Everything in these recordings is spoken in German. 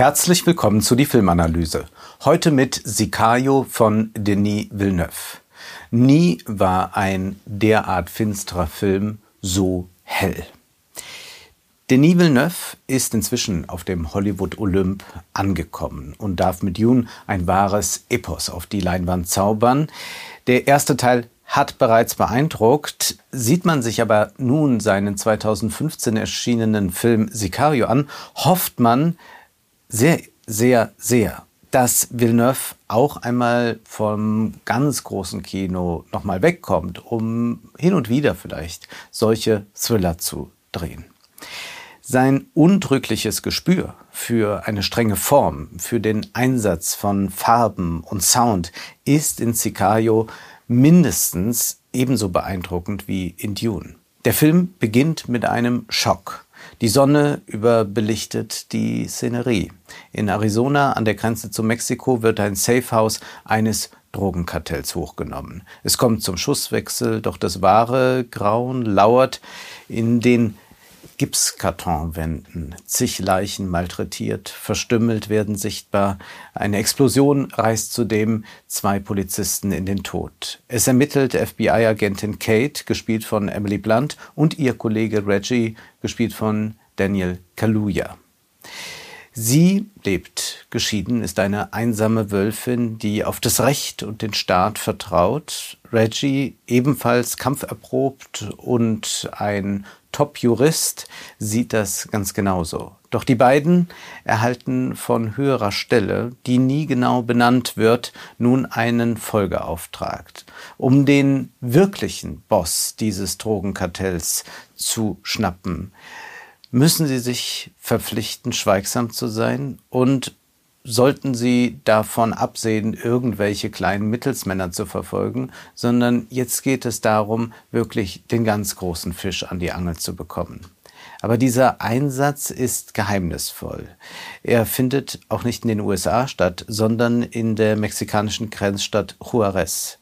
Herzlich willkommen zu die Filmanalyse. Heute mit Sicario von Denis Villeneuve. Nie war ein derart finsterer Film so hell. Denis Villeneuve ist inzwischen auf dem Hollywood Olymp angekommen und darf mit Dune ein wahres Epos auf die Leinwand zaubern. Der erste Teil hat bereits beeindruckt. Sieht man sich aber nun seinen 2015 erschienenen Film Sicario an, hofft man sehr, sehr, sehr, dass Villeneuve auch einmal vom ganz großen Kino nochmal wegkommt, um hin und wieder vielleicht solche Thriller zu drehen. Sein undrückliches Gespür für eine strenge Form, für den Einsatz von Farben und Sound ist in Sicario mindestens ebenso beeindruckend wie in Dune. Der Film beginnt mit einem Schock. Die Sonne überbelichtet die Szenerie. In Arizona an der Grenze zu Mexiko wird ein Safehouse eines Drogenkartells hochgenommen. Es kommt zum Schusswechsel, doch das wahre Grauen lauert in den Gipskartonwänden. Zig Leichen malträtiert, verstümmelt werden sichtbar. Eine Explosion reißt zudem zwei Polizisten in den Tod. Es ermittelt FBI-Agentin Kate, gespielt von Emily Blunt, und ihr Kollege Reggie, gespielt von Daniel Kaluuya. Sie lebt geschieden, ist eine einsame Wölfin, die auf das Recht und den Staat vertraut. Reggie, ebenfalls kampferprobt und ein Top-Jurist, sieht das ganz genauso. Doch die beiden erhalten von höherer Stelle, die nie genau benannt wird, nun einen Folgeauftrag, um den wirklichen Boss dieses Drogenkartells zu schnappen müssen sie sich verpflichten, schweigsam zu sein und sollten sie davon absehen, irgendwelche kleinen Mittelsmänner zu verfolgen, sondern jetzt geht es darum, wirklich den ganz großen Fisch an die Angel zu bekommen. Aber dieser Einsatz ist geheimnisvoll. Er findet auch nicht in den USA statt, sondern in der mexikanischen Grenzstadt Juarez.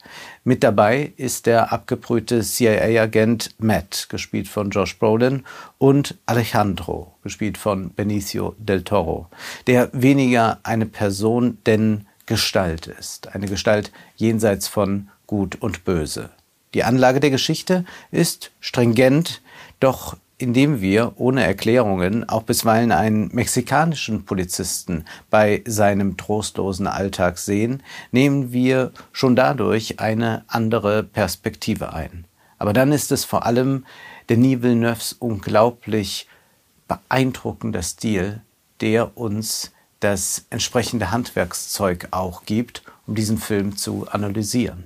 Mit dabei ist der abgebrühte CIA-Agent Matt, gespielt von Josh Brolin, und Alejandro, gespielt von Benicio del Toro, der weniger eine Person denn Gestalt ist. Eine Gestalt jenseits von Gut und Böse. Die Anlage der Geschichte ist stringent, doch indem wir ohne Erklärungen auch bisweilen einen mexikanischen Polizisten bei seinem trostlosen Alltag sehen, nehmen wir schon dadurch eine andere Perspektive ein. Aber dann ist es vor allem Denis Villeneuves unglaublich beeindruckender Stil, der uns das entsprechende Handwerkszeug auch gibt, um diesen Film zu analysieren.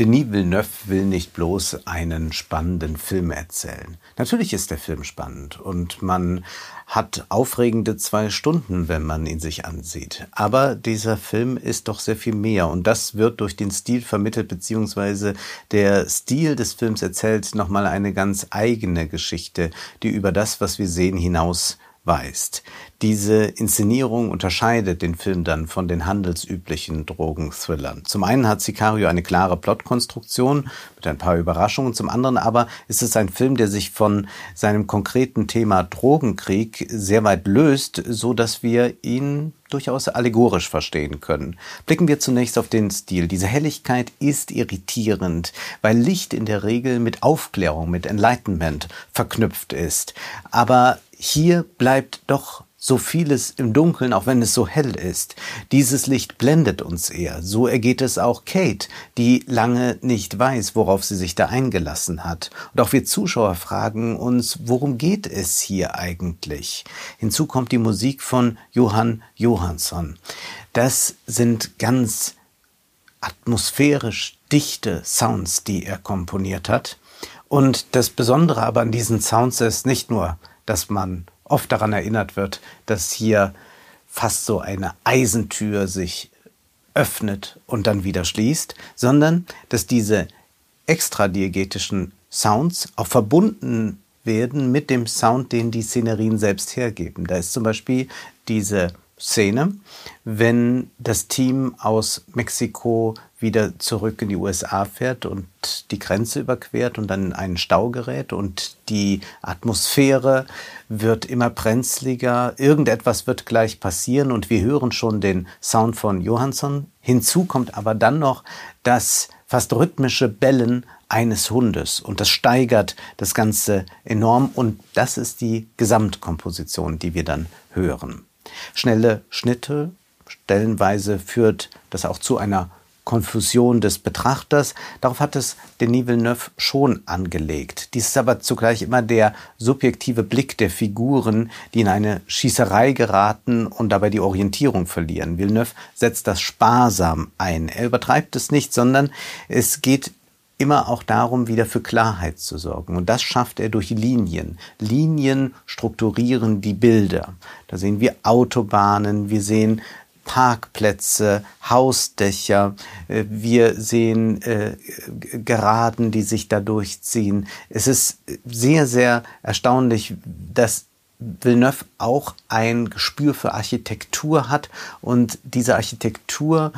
Denis Villeneuve will nicht bloß einen spannenden Film erzählen. Natürlich ist der Film spannend und man hat aufregende zwei Stunden, wenn man ihn sich ansieht. Aber dieser Film ist doch sehr viel mehr und das wird durch den Stil vermittelt, beziehungsweise der Stil des Films erzählt nochmal eine ganz eigene Geschichte, die über das, was wir sehen, hinaus weist. Diese Inszenierung unterscheidet den Film dann von den handelsüblichen Drogenthrillern. Zum einen hat Sicario eine klare Plotkonstruktion mit ein paar Überraschungen, zum anderen aber ist es ein Film, der sich von seinem konkreten Thema Drogenkrieg sehr weit löst, so dass wir ihn durchaus allegorisch verstehen können. Blicken wir zunächst auf den Stil. Diese Helligkeit ist irritierend, weil Licht in der Regel mit Aufklärung, mit Enlightenment verknüpft ist. Aber hier bleibt doch so vieles im Dunkeln, auch wenn es so hell ist. Dieses Licht blendet uns eher. So ergeht es auch Kate, die lange nicht weiß, worauf sie sich da eingelassen hat. Und auch wir Zuschauer fragen uns, worum geht es hier eigentlich? Hinzu kommt die Musik von Johann Johansson. Das sind ganz atmosphärisch dichte Sounds, die er komponiert hat. Und das Besondere aber an diesen Sounds ist nicht nur, dass man oft daran erinnert wird, dass hier fast so eine Eisentür sich öffnet und dann wieder schließt, sondern dass diese extradiegetischen Sounds auch verbunden werden mit dem Sound, den die Szenerien selbst hergeben. Da ist zum Beispiel diese Szene, wenn das Team aus Mexiko wieder zurück in die USA fährt und die Grenze überquert und dann in einen Stau gerät und die Atmosphäre wird immer brenzliger, irgendetwas wird gleich passieren und wir hören schon den Sound von Johansson. Hinzu kommt aber dann noch das fast rhythmische Bellen eines Hundes und das steigert das Ganze enorm und das ist die Gesamtkomposition, die wir dann hören. Schnelle Schnitte, stellenweise führt das auch zu einer Konfusion des Betrachters. Darauf hat es Denis Villeneuve schon angelegt. Dies ist aber zugleich immer der subjektive Blick der Figuren, die in eine Schießerei geraten und dabei die Orientierung verlieren. Villeneuve setzt das sparsam ein. Er übertreibt es nicht, sondern es geht immer auch darum, wieder für Klarheit zu sorgen. Und das schafft er durch Linien. Linien strukturieren die Bilder. Da sehen wir Autobahnen, wir sehen Parkplätze, Hausdächer, äh, wir sehen äh, Geraden, die sich da durchziehen. Es ist sehr, sehr erstaunlich, dass Villeneuve auch ein Gespür für Architektur hat und diese Architektur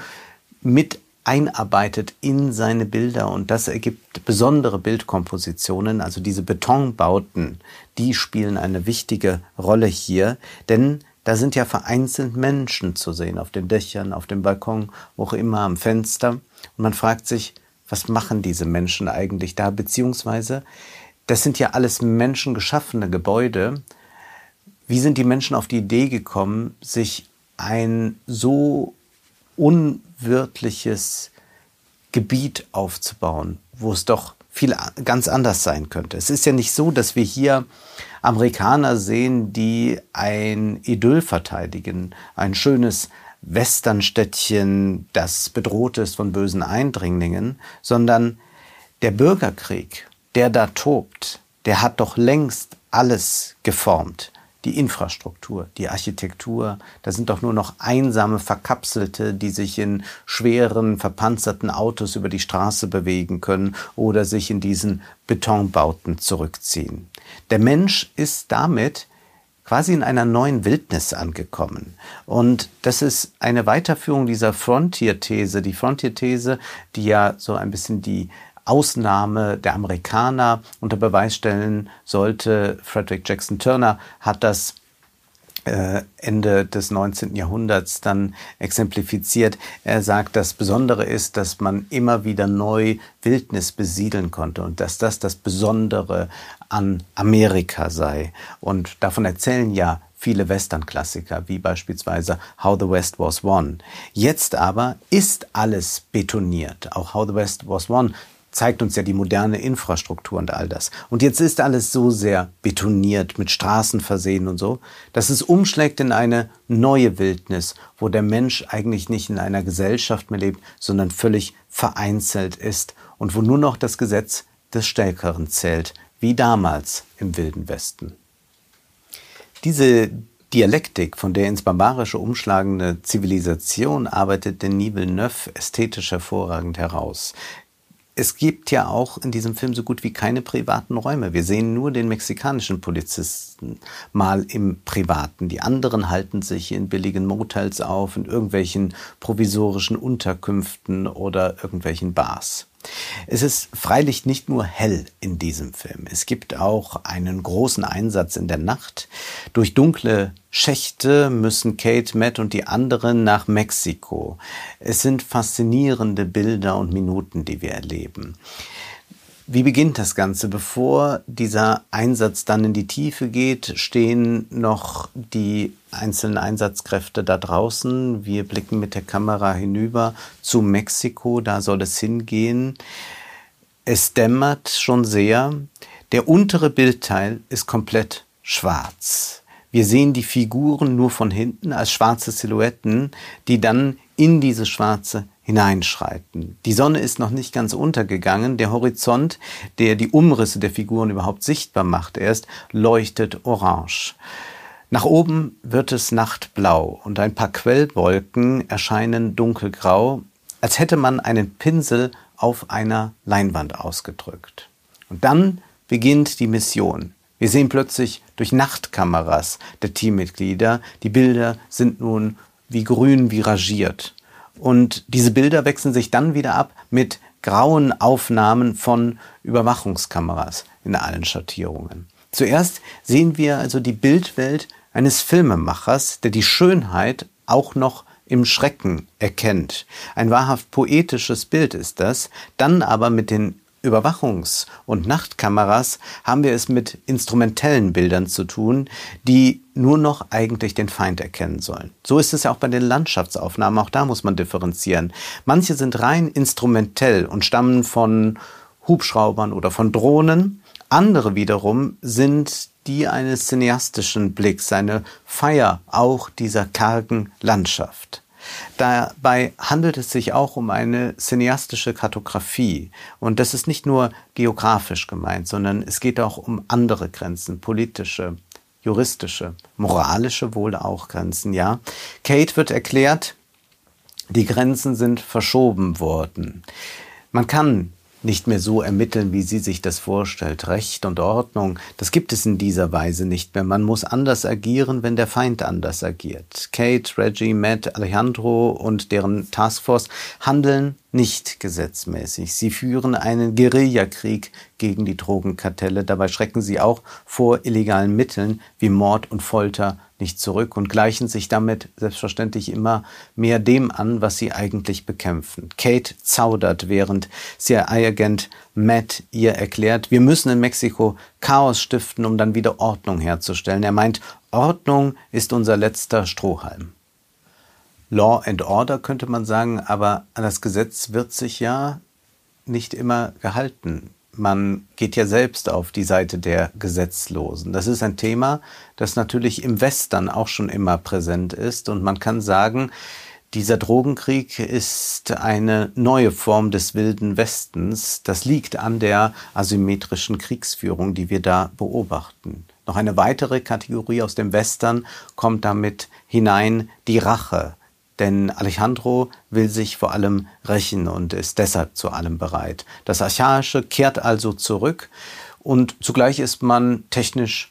mit einarbeitet in seine Bilder und das ergibt besondere Bildkompositionen, also diese Betonbauten, die spielen eine wichtige Rolle hier, denn da sind ja vereinzelt Menschen zu sehen, auf den Dächern, auf dem Balkon, wo auch immer, am Fenster. Und man fragt sich, was machen diese Menschen eigentlich da? Beziehungsweise, das sind ja alles menschengeschaffene Gebäude. Wie sind die Menschen auf die Idee gekommen, sich ein so unwirtliches Gebiet aufzubauen, wo es doch viel ganz anders sein könnte? Es ist ja nicht so, dass wir hier Amerikaner sehen, die ein Idyll verteidigen, ein schönes Westernstädtchen, das bedroht ist von bösen Eindringlingen, sondern der Bürgerkrieg, der da tobt, der hat doch längst alles geformt die Infrastruktur, die Architektur. Da sind doch nur noch einsame Verkapselte, die sich in schweren, verpanzerten Autos über die Straße bewegen können oder sich in diesen Betonbauten zurückziehen. Der Mensch ist damit quasi in einer neuen Wildnis angekommen. Und das ist eine Weiterführung dieser Frontier-These. Die Frontier-These, die ja so ein bisschen die Ausnahme der Amerikaner unter Beweis stellen sollte. Frederick Jackson Turner hat das äh, Ende des 19. Jahrhunderts dann exemplifiziert. Er sagt, das Besondere ist, dass man immer wieder neu Wildnis besiedeln konnte und dass das das Besondere an Amerika sei. Und davon erzählen ja viele Western-Klassiker, wie beispielsweise How the West Was Won. Jetzt aber ist alles betoniert. Auch How the West Was Won zeigt uns ja die moderne Infrastruktur und all das. Und jetzt ist alles so sehr betoniert, mit Straßen versehen und so, dass es umschlägt in eine neue Wildnis, wo der Mensch eigentlich nicht in einer Gesellschaft mehr lebt, sondern völlig vereinzelt ist und wo nur noch das Gesetz des Stärkeren zählt, wie damals im Wilden Westen. Diese Dialektik, von der ins Barbarische umschlagende Zivilisation arbeitet Denis Villeneuve ästhetisch hervorragend heraus es gibt ja auch in diesem Film so gut wie keine privaten Räume. Wir sehen nur den mexikanischen Polizisten mal im Privaten. Die anderen halten sich in billigen Motels auf, in irgendwelchen provisorischen Unterkünften oder irgendwelchen Bars. Es ist freilich nicht nur hell in diesem Film. Es gibt auch einen großen Einsatz in der Nacht. Durch dunkle Schächte müssen Kate, Matt und die anderen nach Mexiko. Es sind faszinierende Bilder und Minuten, die wir erleben. Wie beginnt das Ganze? Bevor dieser Einsatz dann in die Tiefe geht, stehen noch die einzelnen Einsatzkräfte da draußen. Wir blicken mit der Kamera hinüber zu Mexiko, da soll es hingehen. Es dämmert schon sehr. Der untere Bildteil ist komplett schwarz. Wir sehen die Figuren nur von hinten als schwarze Silhouetten, die dann in diese schwarze hineinschreiten. Die Sonne ist noch nicht ganz untergegangen. Der Horizont, der die Umrisse der Figuren überhaupt sichtbar macht erst, leuchtet orange. Nach oben wird es nachtblau und ein paar Quellwolken erscheinen dunkelgrau, als hätte man einen Pinsel auf einer Leinwand ausgedrückt. Und dann beginnt die Mission. Wir sehen plötzlich durch Nachtkameras der Teammitglieder, die Bilder sind nun wie grün viragiert. Und diese Bilder wechseln sich dann wieder ab mit grauen Aufnahmen von Überwachungskameras in allen Schattierungen. Zuerst sehen wir also die Bildwelt eines Filmemachers, der die Schönheit auch noch im Schrecken erkennt. Ein wahrhaft poetisches Bild ist das, dann aber mit den Überwachungs- und Nachtkameras haben wir es mit instrumentellen Bildern zu tun, die nur noch eigentlich den Feind erkennen sollen. So ist es ja auch bei den Landschaftsaufnahmen, auch da muss man differenzieren. Manche sind rein instrumentell und stammen von Hubschraubern oder von Drohnen, andere wiederum sind die eines cineastischen Blicks, eine Feier auch dieser kargen Landschaft. Dabei handelt es sich auch um eine cineastische Kartografie. Und das ist nicht nur geografisch gemeint, sondern es geht auch um andere Grenzen, politische, juristische, moralische wohl auch Grenzen, ja. Kate wird erklärt, die Grenzen sind verschoben worden. Man kann nicht mehr so ermitteln, wie sie sich das vorstellt. Recht und Ordnung, das gibt es in dieser Weise nicht mehr. Man muss anders agieren, wenn der Feind anders agiert. Kate, Reggie, Matt, Alejandro und deren Taskforce handeln nicht gesetzmäßig. Sie führen einen Guerillakrieg gegen die Drogenkartelle. Dabei schrecken sie auch vor illegalen Mitteln wie Mord und Folter nicht zurück und gleichen sich damit selbstverständlich immer mehr dem an, was sie eigentlich bekämpfen. Kate zaudert, während CIA-Agent Matt ihr erklärt, wir müssen in Mexiko Chaos stiften, um dann wieder Ordnung herzustellen. Er meint, Ordnung ist unser letzter Strohhalm. Law and Order könnte man sagen, aber an das Gesetz wird sich ja nicht immer gehalten man geht ja selbst auf die Seite der Gesetzlosen. Das ist ein Thema, das natürlich im Western auch schon immer präsent ist. Und man kann sagen, dieser Drogenkrieg ist eine neue Form des wilden Westens. Das liegt an der asymmetrischen Kriegsführung, die wir da beobachten. Noch eine weitere Kategorie aus dem Western kommt damit hinein, die Rache. Denn Alejandro will sich vor allem rächen und ist deshalb zu allem bereit. Das Archaische kehrt also zurück und zugleich ist man technisch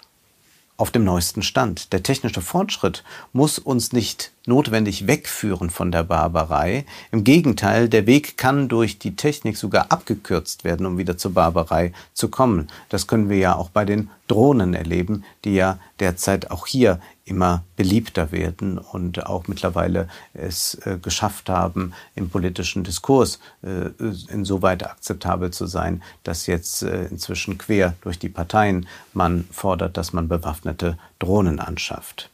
auf dem neuesten Stand. Der technische Fortschritt muss uns nicht notwendig wegführen von der Barbarei. Im Gegenteil, der Weg kann durch die Technik sogar abgekürzt werden, um wieder zur Barbarei zu kommen. Das können wir ja auch bei den Drohnen erleben, die ja derzeit auch hier immer beliebter werden und auch mittlerweile es äh, geschafft haben, im politischen Diskurs äh, insoweit akzeptabel zu sein, dass jetzt äh, inzwischen quer durch die Parteien man fordert, dass man bewaffnete Drohnen anschafft.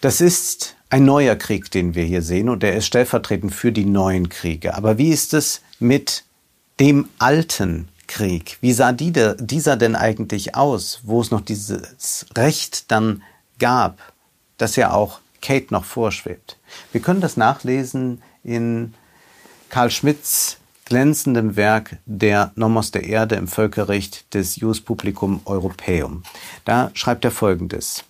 Das ist ein neuer Krieg, den wir hier sehen, und der ist stellvertretend für die neuen Kriege. Aber wie ist es mit dem alten Krieg? Wie sah die, dieser denn eigentlich aus, wo es noch dieses Recht dann gab, das ja auch Kate noch vorschwebt? Wir können das nachlesen in Karl Schmidts glänzendem Werk Der Nomos der Erde im Völkerrecht des Jus Publicum Europaeum. Da schreibt er Folgendes.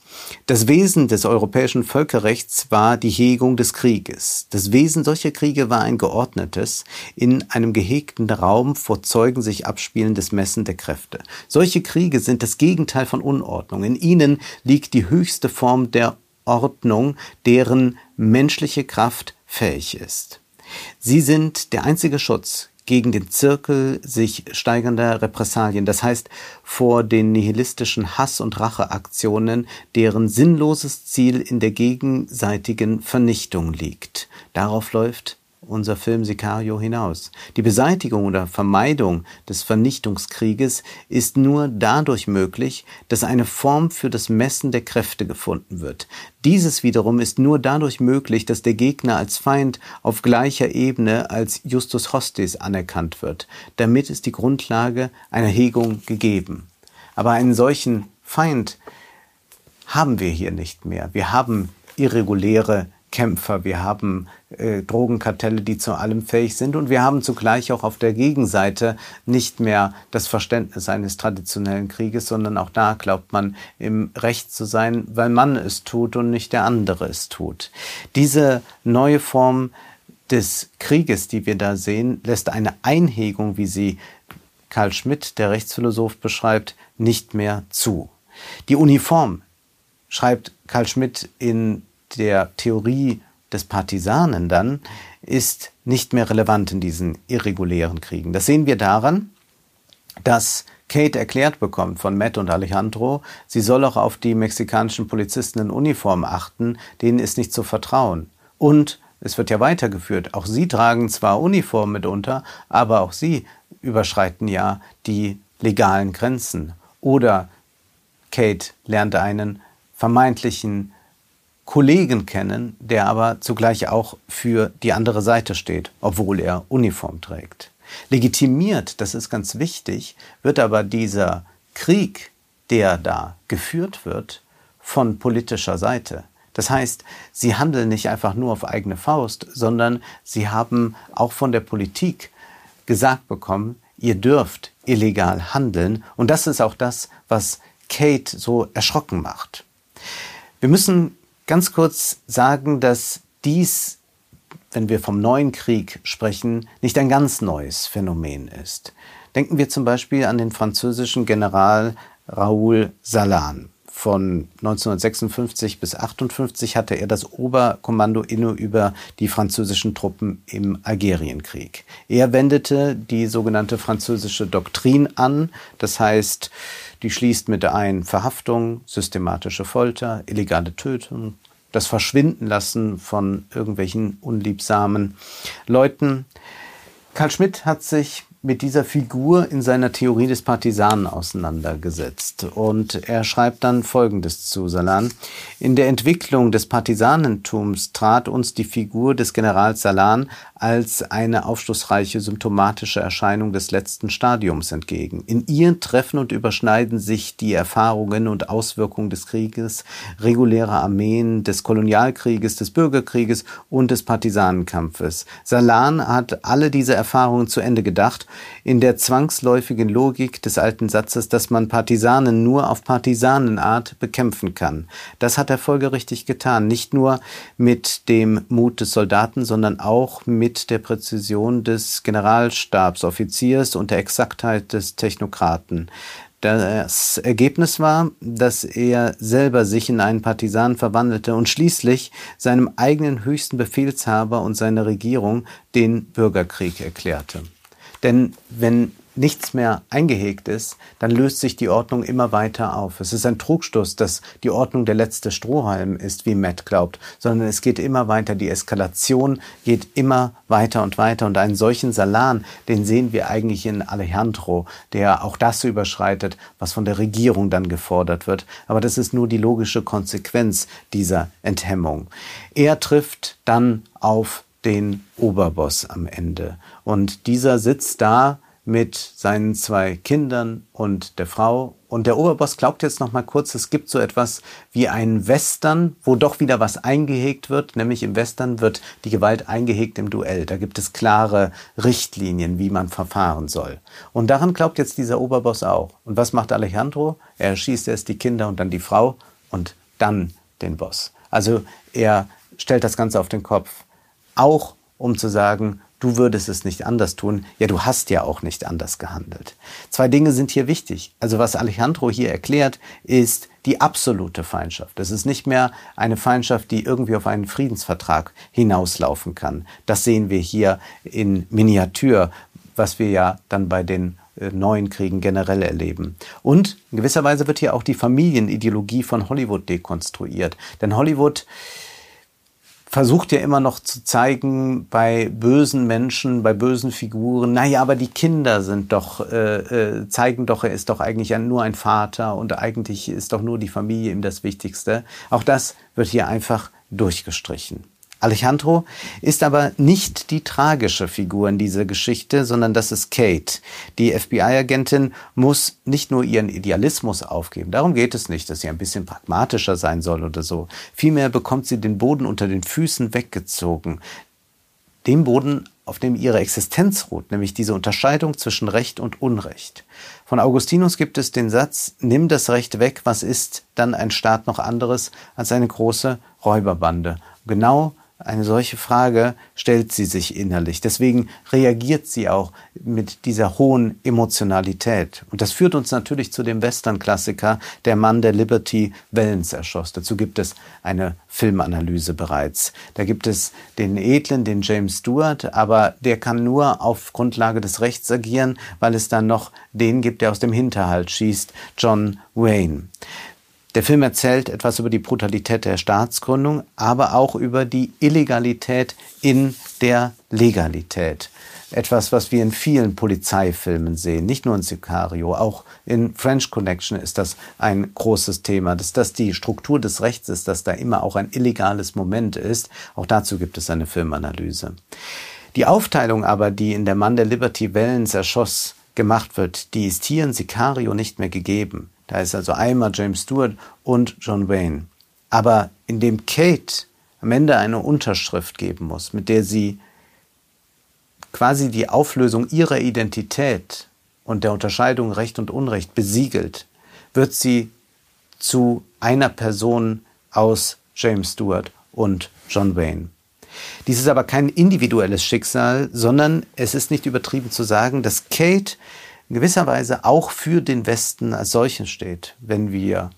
Das Wesen des europäischen Völkerrechts war die Hegung des Krieges. Das Wesen solcher Kriege war ein geordnetes, in einem gehegten Raum vor Zeugen sich abspielendes Messen der Kräfte. Solche Kriege sind das Gegenteil von Unordnung. In ihnen liegt die höchste Form der Ordnung, deren menschliche Kraft fähig ist. Sie sind der einzige Schutz gegen den Zirkel sich steigernder Repressalien, das heißt vor den nihilistischen Hass- und Racheaktionen, deren sinnloses Ziel in der gegenseitigen Vernichtung liegt. Darauf läuft unser Film Sicario hinaus. Die Beseitigung oder Vermeidung des Vernichtungskrieges ist nur dadurch möglich, dass eine Form für das Messen der Kräfte gefunden wird. Dieses wiederum ist nur dadurch möglich, dass der Gegner als Feind auf gleicher Ebene als Justus Hostis anerkannt wird. Damit ist die Grundlage einer Hegung gegeben. Aber einen solchen Feind haben wir hier nicht mehr. Wir haben irreguläre Kämpfer, wir haben äh, Drogenkartelle, die zu allem fähig sind und wir haben zugleich auch auf der Gegenseite nicht mehr das Verständnis eines traditionellen Krieges, sondern auch da glaubt man im Recht zu sein, weil man es tut und nicht der andere es tut. Diese neue Form des Krieges, die wir da sehen, lässt eine Einhegung, wie sie Karl Schmidt, der Rechtsphilosoph, beschreibt, nicht mehr zu. Die Uniform, schreibt Karl Schmidt in der Theorie des Partisanen dann, ist nicht mehr relevant in diesen irregulären Kriegen. Das sehen wir daran, dass Kate erklärt bekommt von Matt und Alejandro, sie soll auch auf die mexikanischen Polizisten in Uniform achten, denen ist nicht zu vertrauen. Und es wird ja weitergeführt. Auch sie tragen zwar Uniform mitunter, aber auch sie überschreiten ja die legalen Grenzen. Oder Kate lernt einen vermeintlichen Kollegen kennen, der aber zugleich auch für die andere Seite steht, obwohl er Uniform trägt. Legitimiert, das ist ganz wichtig, wird aber dieser Krieg, der da geführt wird, von politischer Seite. Das heißt, sie handeln nicht einfach nur auf eigene Faust, sondern sie haben auch von der Politik gesagt bekommen, ihr dürft illegal handeln. Und das ist auch das, was Kate so erschrocken macht. Wir müssen ganz kurz sagen, dass dies, wenn wir vom neuen Krieg sprechen, nicht ein ganz neues Phänomen ist. Denken wir zum Beispiel an den französischen General Raoul Salan. Von 1956 bis 1958 hatte er das Oberkommando inne über die französischen Truppen im Algerienkrieg. Er wendete die sogenannte französische Doktrin an, das heißt, die schließt mit ein Verhaftung, systematische Folter, illegale Tötung, das Verschwinden lassen von irgendwelchen unliebsamen Leuten. Karl Schmidt hat sich mit dieser Figur in seiner Theorie des Partisanen auseinandergesetzt. Und er schreibt dann Folgendes zu Salan. In der Entwicklung des Partisanentums trat uns die Figur des Generals Salan als eine aufschlussreiche symptomatische Erscheinung des letzten Stadiums entgegen. In ihr treffen und überschneiden sich die Erfahrungen und Auswirkungen des Krieges, regulärer Armeen, des Kolonialkrieges, des Bürgerkrieges und des Partisanenkampfes. Salan hat alle diese Erfahrungen zu Ende gedacht in der zwangsläufigen Logik des alten Satzes, dass man Partisanen nur auf Partisanenart bekämpfen kann. Das hat er folgerichtig getan, nicht nur mit dem Mut des Soldaten, sondern auch mit der Präzision des Generalstabsoffiziers und der Exaktheit des Technokraten. Das Ergebnis war, dass er selber sich in einen Partisan verwandelte und schließlich seinem eigenen höchsten Befehlshaber und seiner Regierung den Bürgerkrieg erklärte. Denn wenn nichts mehr eingehegt ist, dann löst sich die Ordnung immer weiter auf. Es ist ein Trugstoß, dass die Ordnung der letzte Strohhalm ist, wie Matt glaubt, sondern es geht immer weiter. Die Eskalation geht immer weiter und weiter. Und einen solchen Salan, den sehen wir eigentlich in Alejandro, der auch das überschreitet, was von der Regierung dann gefordert wird. Aber das ist nur die logische Konsequenz dieser Enthemmung. Er trifft dann auf den Oberboss am Ende. Und dieser sitzt da mit seinen zwei Kindern und der Frau. Und der Oberboss glaubt jetzt noch mal kurz, es gibt so etwas wie einen Western, wo doch wieder was eingehegt wird. Nämlich im Western wird die Gewalt eingehegt im Duell. Da gibt es klare Richtlinien, wie man verfahren soll. Und daran glaubt jetzt dieser Oberboss auch. Und was macht Alejandro? Er erschießt erst die Kinder und dann die Frau und dann den Boss. Also er stellt das Ganze auf den Kopf auch um zu sagen, du würdest es nicht anders tun. Ja, du hast ja auch nicht anders gehandelt. Zwei Dinge sind hier wichtig. Also was Alejandro hier erklärt, ist die absolute Feindschaft. Es ist nicht mehr eine Feindschaft, die irgendwie auf einen Friedensvertrag hinauslaufen kann. Das sehen wir hier in Miniatur, was wir ja dann bei den äh, neuen Kriegen generell erleben. Und in gewisser Weise wird hier auch die Familienideologie von Hollywood dekonstruiert. Denn Hollywood versucht ja immer noch zu zeigen bei bösen Menschen, bei bösen Figuren, naja, aber die Kinder sind doch, äh, äh, zeigen doch, er ist doch eigentlich nur ein Vater und eigentlich ist doch nur die Familie ihm das Wichtigste. Auch das wird hier einfach durchgestrichen. Alejandro ist aber nicht die tragische Figur in dieser Geschichte, sondern das ist Kate. Die FBI-Agentin muss nicht nur ihren Idealismus aufgeben. Darum geht es nicht, dass sie ein bisschen pragmatischer sein soll oder so. Vielmehr bekommt sie den Boden unter den Füßen weggezogen. Dem Boden, auf dem ihre Existenz ruht, nämlich diese Unterscheidung zwischen Recht und Unrecht. Von Augustinus gibt es den Satz, nimm das Recht weg, was ist dann ein Staat noch anderes als eine große Räuberbande? Genau Eine solche Frage stellt sie sich innerlich. Deswegen reagiert sie auch mit dieser hohen Emotionalität. Und das führt uns natürlich zu dem Western-Klassiker Der Mann, der Liberty Valance erschoss. Dazu gibt es eine Filmanalyse bereits. Da gibt es den Edlen, den James Stewart, aber der kann nur auf Grundlage des Rechts agieren, weil es dann noch den gibt, der aus dem Hinterhalt schießt, John Wayne. Der Film erzählt etwas über die Brutalität der Staatsgründung, aber auch über die Illegalität in der Legalität. Etwas, was wir in vielen Polizeifilmen sehen, nicht nur in Sicario, auch in French Connection ist das ein großes Thema, dass das die Struktur des Rechts ist, dass da immer auch ein illegales Moment ist. Auch dazu gibt es eine Filmanalyse. Die Aufteilung aber, die in der Mann der Liberty Valens erschoss, gemacht wird, die ist hier in Sicario nicht mehr gegeben. Da ist also einmal James Stewart und John Wayne. Aber indem Kate am Ende eine Unterschrift geben muss, mit der sie quasi die Auflösung ihrer Identität und der Unterscheidung Recht und Unrecht besiegelt, wird sie zu einer Person aus James Stewart und John Wayne. Dies ist aber kein individuelles Schicksal, sondern es ist nicht übertrieben zu sagen, dass Kate in gewisser Weise auch für den Westen als solchen steht, wenn wir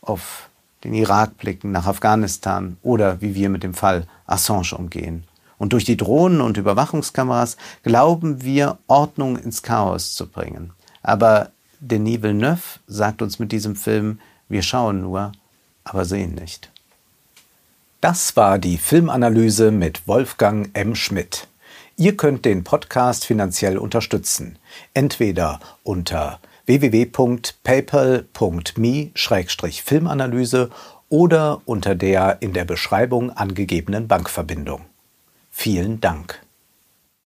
auf den Irak blicken, nach Afghanistan oder wie wir mit dem Fall Assange umgehen. Und durch die Drohnen und Überwachungskameras glauben wir, Ordnung ins Chaos zu bringen. Aber Denis Villeneuve sagt uns mit diesem Film, wir schauen nur, aber sehen nicht. Das war die Filmanalyse mit Wolfgang M. Schmidt. Ihr könnt den Podcast finanziell unterstützen. Entweder unter www.paypal.me-filmanalyse oder unter der in der Beschreibung angegebenen Bankverbindung. Vielen Dank.